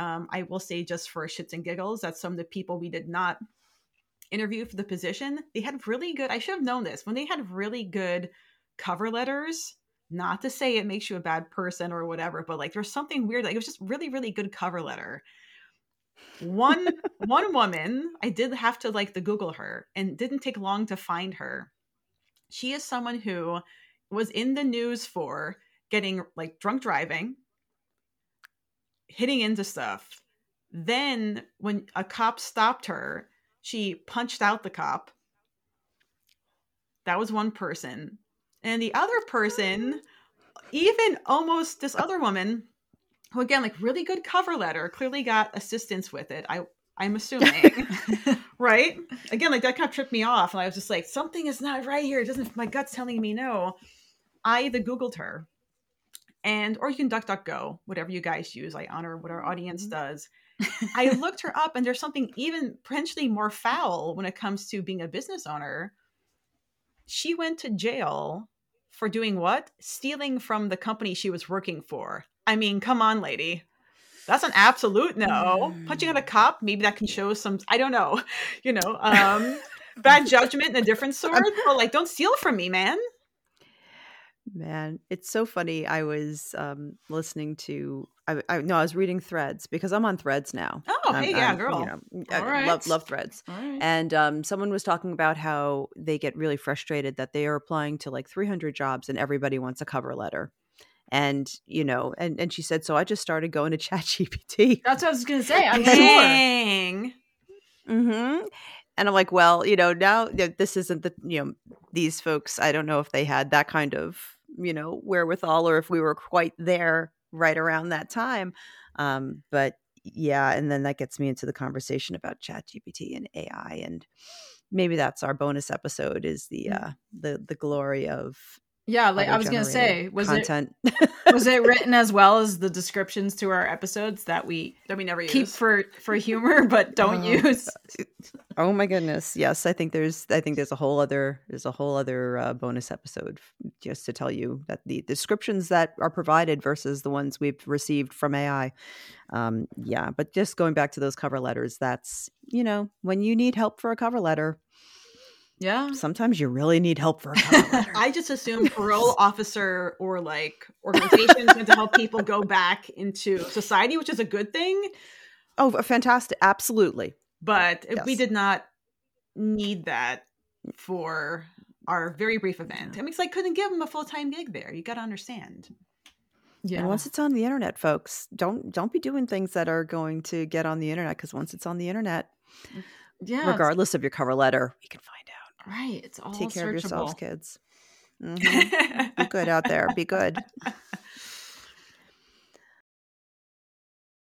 um, I will say just for shits and giggles that some of the people we did not interview for the position, they had really good. I should have known this when they had really good cover letters. Not to say it makes you a bad person or whatever, but like there's something weird. Like it was just really, really good cover letter. One one woman, I did have to like the Google her, and didn't take long to find her. She is someone who was in the news for getting like drunk driving, hitting into stuff. Then, when a cop stopped her, she punched out the cop. That was one person. And the other person, even almost this other woman, who again, like really good cover letter, clearly got assistance with it. I I'm assuming. right? Again, like that kind of tripped me off. And I was just like, something is not right here. It doesn't my gut's telling me no. I the Googled her and or you can DuckDuckGo, whatever you guys use. I honor what our audience mm-hmm. does. I looked her up, and there's something even potentially more foul when it comes to being a business owner. She went to jail for doing what? Stealing from the company she was working for. I mean, come on, lady. That's an absolute no. Mm. Punching out a cop, maybe that can show some. I don't know, you know, um, bad judgment and a different sort. But like, don't steal from me, man. Man, it's so funny. I was um, listening to, I, I no, I was reading Threads because I'm on Threads now. Oh, hey, yeah, I'm, girl. You know, I right. love love Threads. And um, someone was talking about how they get really frustrated that they are applying to like 300 jobs and everybody wants a cover letter. And you know, and and she said, so I just started going to ChatGPT. That's what I was gonna say. I'm Dang. sure. Mm-hmm. And I'm like, well, you know, now this isn't the, you know, these folks, I don't know if they had that kind of you know wherewithal or if we were quite there right around that time um, but yeah and then that gets me into the conversation about chat gpt and ai and maybe that's our bonus episode is the mm. uh the the glory of yeah, like I was gonna say, was content. it was it written as well as the descriptions to our episodes that we that we never keep use. for for humor but don't uh, use? Oh my goodness, yes, I think there's I think there's a whole other there's a whole other uh, bonus episode just to tell you that the descriptions that are provided versus the ones we've received from AI. Um, yeah, but just going back to those cover letters, that's you know when you need help for a cover letter yeah. Sometimes you really need help for a cover letter i just assume parole officer or like organizations meant to help people go back into society, which is a good thing. Oh, fantastic. Absolutely. But yes. we did not need that for our very brief event. I mean, it's like couldn't give them a full time gig there. You got to understand. Yeah. And once it's on the internet, folks, don't don't be doing things that are going to get on the internet because once it's on the internet, yeah, regardless of your cover letter, we can find out. Right. It's all take care searchable. of yourselves, kids. Mm-hmm. be good out there. Be good.